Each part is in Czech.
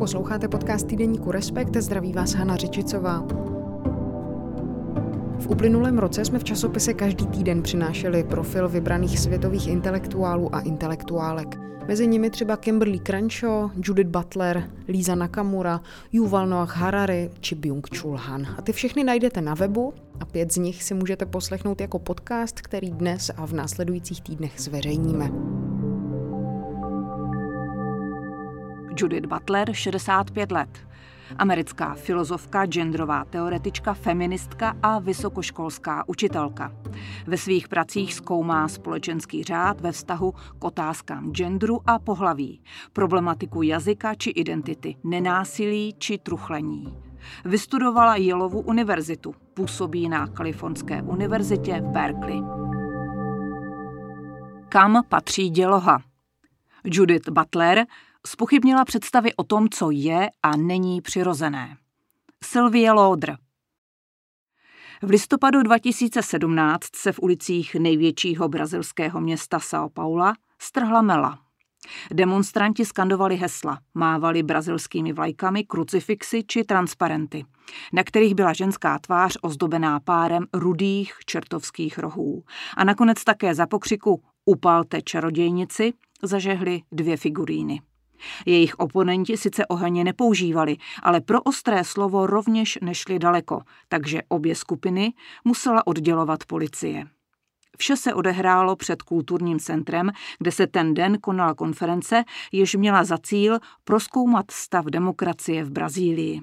Posloucháte podcast týdeníku Respekt, zdraví vás Hana Řičicová. V uplynulém roce jsme v časopise každý týden přinášeli profil vybraných světových intelektuálů a intelektuálek. Mezi nimi třeba Kimberly Crenshaw, Judith Butler, Lisa Nakamura, Yuval Noah Harari či Byung-Chul Han. A ty všechny najdete na webu a pět z nich si můžete poslechnout jako podcast, který dnes a v následujících týdnech zveřejníme. Judith Butler, 65 let. Americká filozofka, genderová teoretička, feministka a vysokoškolská učitelka. Ve svých pracích zkoumá společenský řád ve vztahu k otázkám genderu a pohlaví, problematiku jazyka či identity, nenásilí či truchlení. Vystudovala Yaleovu univerzitu, působí na Kalifornské univerzitě v Berkeley. Kam patří děloha? Judith Butler spochybnila představy o tom, co je a není přirozené. Sylvie Lodr v listopadu 2017 se v ulicích největšího brazilského města São Paula strhla mela. Demonstranti skandovali hesla, mávali brazilskými vlajkami, krucifixy či transparenty, na kterých byla ženská tvář ozdobená párem rudých čertovských rohů. A nakonec také za pokřiku upalte čarodějnici zažehli dvě figuríny. Jejich oponenti sice oheně nepoužívali, ale pro ostré slovo rovněž nešli daleko, takže obě skupiny musela oddělovat policie. Vše se odehrálo před kulturním centrem, kde se ten den konala konference, jež měla za cíl proskoumat stav demokracie v Brazílii.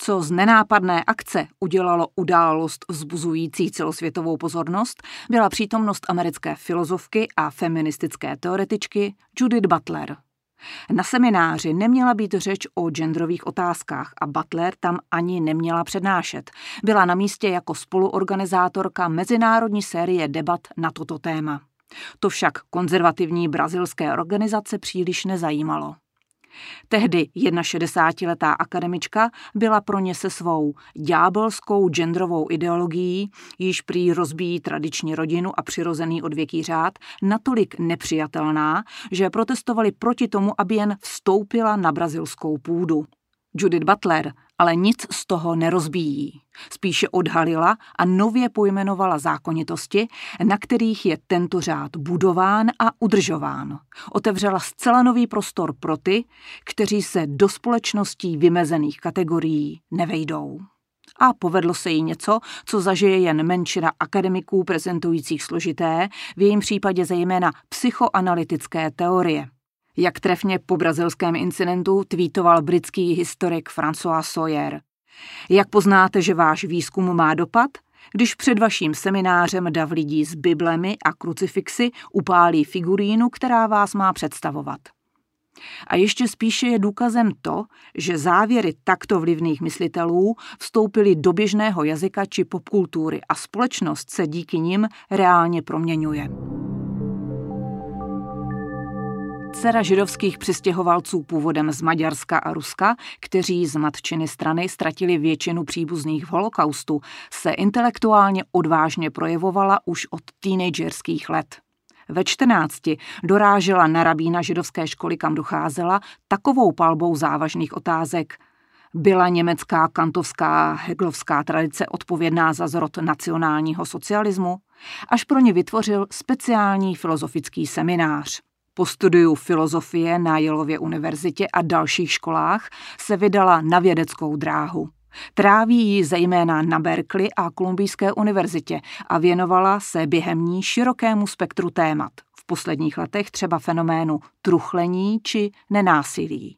Co z nenápadné akce udělalo událost vzbuzující celosvětovou pozornost, byla přítomnost americké filozofky a feministické teoretičky Judith Butler. Na semináři neměla být řeč o genderových otázkách a Butler tam ani neměla přednášet. Byla na místě jako spoluorganizátorka mezinárodní série debat na toto téma. To však konzervativní brazilské organizace příliš nezajímalo. Tehdy 61-letá akademička byla pro ně se svou ďábelskou genderovou ideologií, již prý rozbíjí tradiční rodinu a přirozený odvěký řád, natolik nepřijatelná, že protestovali proti tomu, aby jen vstoupila na brazilskou půdu. Judith Butler ale nic z toho nerozbíjí. Spíše odhalila a nově pojmenovala zákonitosti, na kterých je tento řád budován a udržován. Otevřela zcela nový prostor pro ty, kteří se do společností vymezených kategorií nevejdou. A povedlo se jí něco, co zažije jen menšina akademiků prezentujících složité, v jejím případě zejména psychoanalytické teorie – jak trefně po brazilském incidentu tweetoval britský historik François Sawyer. Jak poznáte, že váš výzkum má dopad? Když před vaším seminářem dav lidí s biblemi a krucifixy upálí figurínu, která vás má představovat. A ještě spíše je důkazem to, že závěry takto vlivných myslitelů vstoupily do běžného jazyka či popkultury a společnost se díky nim reálně proměňuje. Dcera židovských přistěhovalců původem z Maďarska a Ruska, kteří z matčiny strany ztratili většinu příbuzných v holokaustu, se intelektuálně odvážně projevovala už od teenagerských let. Ve 14 dorážela na rabína židovské školy, kam docházela, takovou palbou závažných otázek. Byla německá kantovská heglovská tradice odpovědná za zrod nacionálního socialismu? Až pro ně vytvořil speciální filozofický seminář. Po studiu filozofie na Jelově univerzitě a dalších školách se vydala na vědeckou dráhu. Tráví ji zejména na Berkeley a Kolumbijské univerzitě a věnovala se během ní širokému spektru témat. V posledních letech třeba fenoménu truchlení či nenásilí.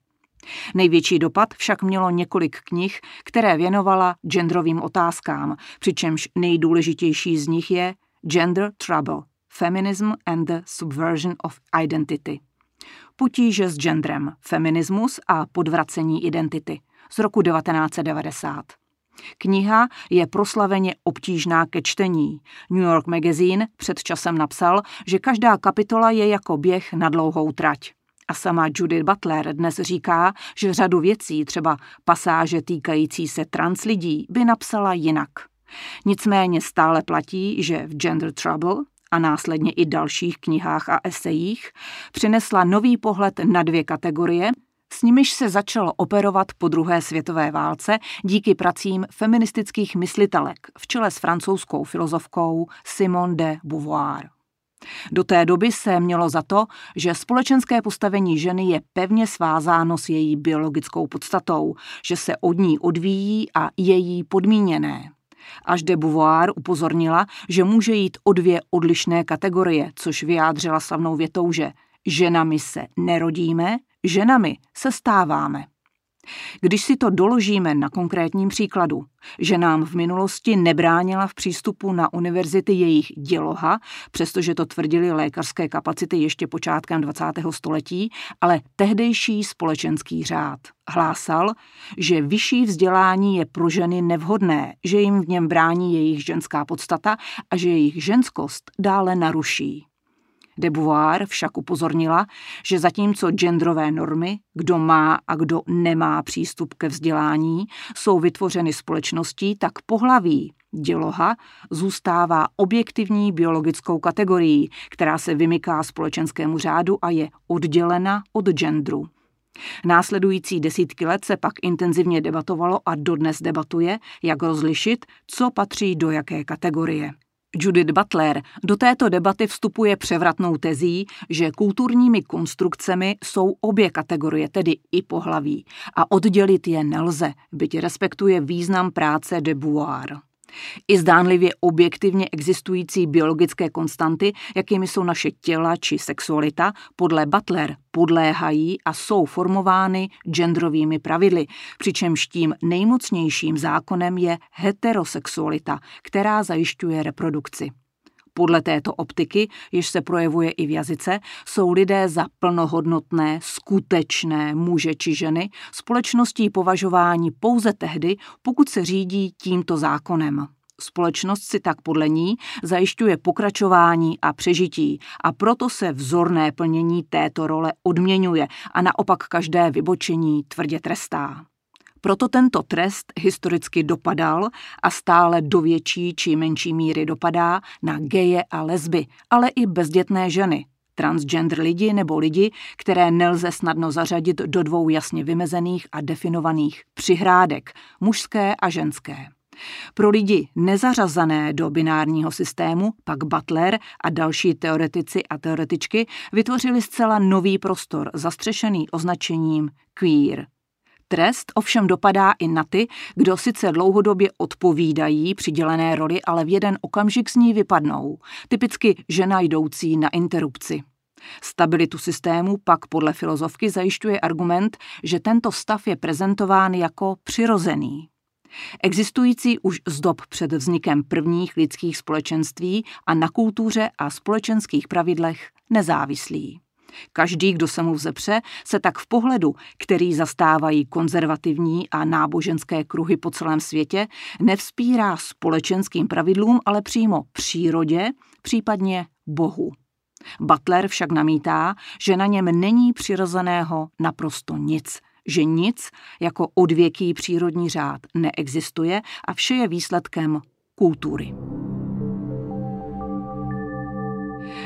Největší dopad však mělo několik knih, které věnovala genderovým otázkám, přičemž nejdůležitější z nich je Gender Trouble Feminism and the Subversion of Identity. Potíže s genderem, feminismus a podvracení identity z roku 1990. Kniha je proslaveně obtížná ke čtení. New York Magazine před časem napsal, že každá kapitola je jako běh na dlouhou trať. A sama Judith Butler dnes říká, že řadu věcí, třeba pasáže týkající se trans lidí, by napsala jinak. Nicméně stále platí, že v Gender Trouble a následně i dalších knihách a esejích přinesla nový pohled na dvě kategorie, s nimiž se začalo operovat po druhé světové válce díky pracím feministických myslitelek v čele s francouzskou filozofkou Simone de Beauvoir. Do té doby se mělo za to, že společenské postavení ženy je pevně svázáno s její biologickou podstatou, že se od ní odvíjí a je jí podmíněné. Až de Beauvoir upozornila, že může jít o dvě odlišné kategorie, což vyjádřila slavnou větou, že ženami se nerodíme, ženami se stáváme. Když si to doložíme na konkrétním příkladu, že nám v minulosti nebránila v přístupu na univerzity jejich děloha, přestože to tvrdili lékařské kapacity ještě počátkem 20. století, ale tehdejší společenský řád hlásal, že vyšší vzdělání je pro ženy nevhodné, že jim v něm brání jejich ženská podstata a že jejich ženskost dále naruší. De Beauvoir však upozornila, že zatímco genderové normy, kdo má a kdo nemá přístup ke vzdělání, jsou vytvořeny společností, tak pohlaví, děloha, zůstává objektivní biologickou kategorií, která se vymyká společenskému řádu a je oddělena od genderu. Následující desítky let se pak intenzivně debatovalo a dodnes debatuje, jak rozlišit, co patří do jaké kategorie. Judith Butler do této debaty vstupuje převratnou tezí, že kulturními konstrukcemi jsou obě kategorie, tedy i pohlaví, a oddělit je nelze, byť respektuje význam práce de Beauvoir. I zdánlivě objektivně existující biologické konstanty, jakými jsou naše těla či sexualita, podle Butler podléhají a jsou formovány genderovými pravidly, přičemž tím nejmocnějším zákonem je heterosexualita, která zajišťuje reprodukci. Podle této optiky, jež se projevuje i v jazyce, jsou lidé za plnohodnotné, skutečné muže či ženy společností považováni pouze tehdy, pokud se řídí tímto zákonem. Společnost si tak podle ní zajišťuje pokračování a přežití a proto se vzorné plnění této role odměňuje a naopak každé vybočení tvrdě trestá. Proto tento trest historicky dopadal a stále do větší či menší míry dopadá na geje a lesby, ale i bezdětné ženy, transgender lidi nebo lidi, které nelze snadno zařadit do dvou jasně vymezených a definovaných přihrádek, mužské a ženské. Pro lidi nezařazené do binárního systému pak Butler a další teoretici a teoretičky vytvořili zcela nový prostor zastřešený označením queer. Trest ovšem dopadá i na ty, kdo sice dlouhodobě odpovídají přidělené roli, ale v jeden okamžik z ní vypadnou, typicky žena jdoucí na interrupci. Stabilitu systému pak podle filozofky zajišťuje argument, že tento stav je prezentován jako přirozený. Existující už z dob před vznikem prvních lidských společenství a na kultuře a společenských pravidlech nezávislý. Každý, kdo se mu vzepře, se tak v pohledu, který zastávají konzervativní a náboženské kruhy po celém světě, nevzpírá společenským pravidlům, ale přímo přírodě, případně Bohu. Butler však namítá, že na něm není přirozeného naprosto nic, že nic jako odvěký přírodní řád neexistuje a vše je výsledkem kultury.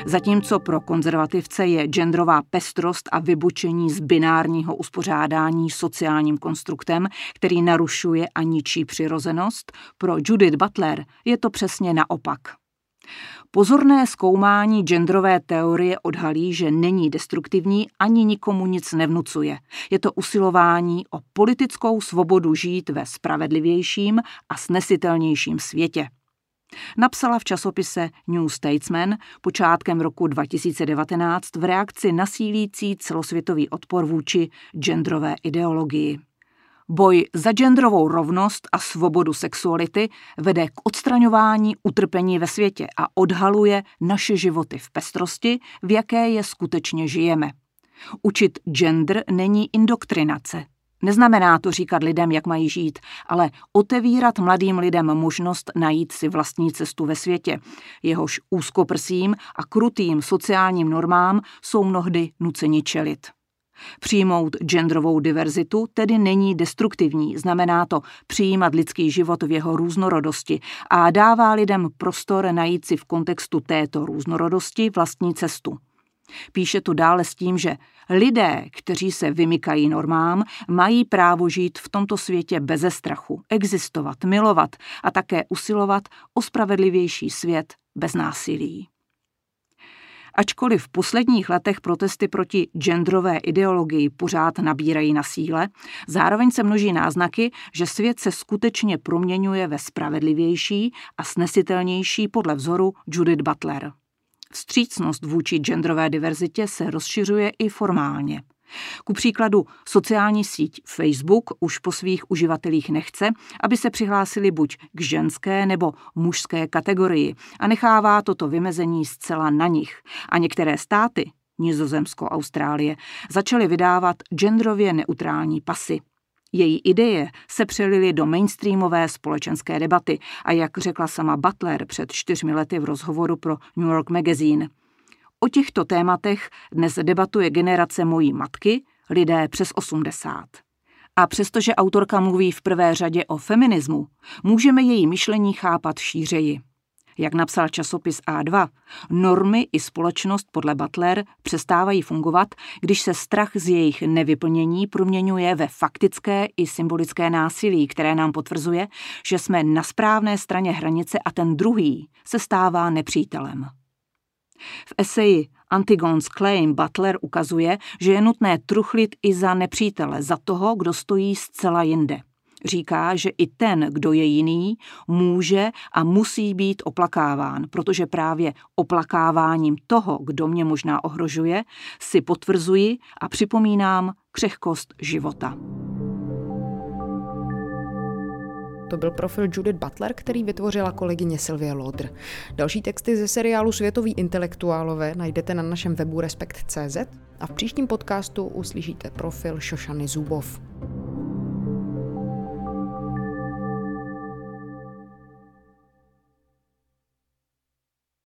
Zatímco pro konzervativce je genderová pestrost a vybučení z binárního uspořádání sociálním konstruktem, který narušuje a ničí přirozenost, pro Judith Butler je to přesně naopak. Pozorné zkoumání genderové teorie odhalí, že není destruktivní ani nikomu nic nevnucuje. Je to usilování o politickou svobodu žít ve spravedlivějším a snesitelnějším světě. Napsala v časopise New Statesman počátkem roku 2019 v reakci na sílící celosvětový odpor vůči genderové ideologii. Boj za genderovou rovnost a svobodu sexuality vede k odstraňování utrpení ve světě a odhaluje naše životy v pestrosti, v jaké je skutečně žijeme. Učit gender není indoktrinace, Neznamená to říkat lidem, jak mají žít, ale otevírat mladým lidem možnost najít si vlastní cestu ve světě. Jehož úzkoprsým a krutým sociálním normám jsou mnohdy nuceni čelit. Přijmout genderovou diverzitu tedy není destruktivní, znamená to přijímat lidský život v jeho různorodosti a dává lidem prostor najít si v kontextu této různorodosti vlastní cestu. Píše tu dále s tím, že lidé, kteří se vymykají normám, mají právo žít v tomto světě beze strachu, existovat, milovat a také usilovat o spravedlivější svět bez násilí. Ačkoliv v posledních letech protesty proti genderové ideologii pořád nabírají na síle, zároveň se množí náznaky, že svět se skutečně proměňuje ve spravedlivější a snesitelnější podle vzoru Judith Butler. Vstřícnost vůči genderové diverzitě se rozšiřuje i formálně. Ku příkladu sociální síť Facebook už po svých uživatelích nechce, aby se přihlásili buď k ženské nebo mužské kategorii a nechává toto vymezení zcela na nich. A některé státy, Nizozemsko, Austrálie, začaly vydávat genderově neutrální pasy. Její ideje se přelily do mainstreamové společenské debaty a jak řekla sama Butler před čtyřmi lety v rozhovoru pro New York Magazine, o těchto tématech dnes debatuje generace mojí matky, lidé přes 80. A přestože autorka mluví v prvé řadě o feminismu, můžeme její myšlení chápat šířeji. Jak napsal časopis A2, normy i společnost podle Butler přestávají fungovat, když se strach z jejich nevyplnění proměňuje ve faktické i symbolické násilí, které nám potvrzuje, že jsme na správné straně hranice a ten druhý se stává nepřítelem. V eseji Antigone's Claim Butler ukazuje, že je nutné truchlit i za nepřítele, za toho, kdo stojí zcela jinde. Říká, že i ten, kdo je jiný, může a musí být oplakáván, protože právě oplakáváním toho, kdo mě možná ohrožuje, si potvrzuji a připomínám křehkost života. To byl profil Judith Butler, který vytvořila kolegyně Sylvie Lodr. Další texty ze seriálu Světoví intelektuálové najdete na našem webu Respekt.cz a v příštím podcastu uslyšíte profil Šošany Zubov.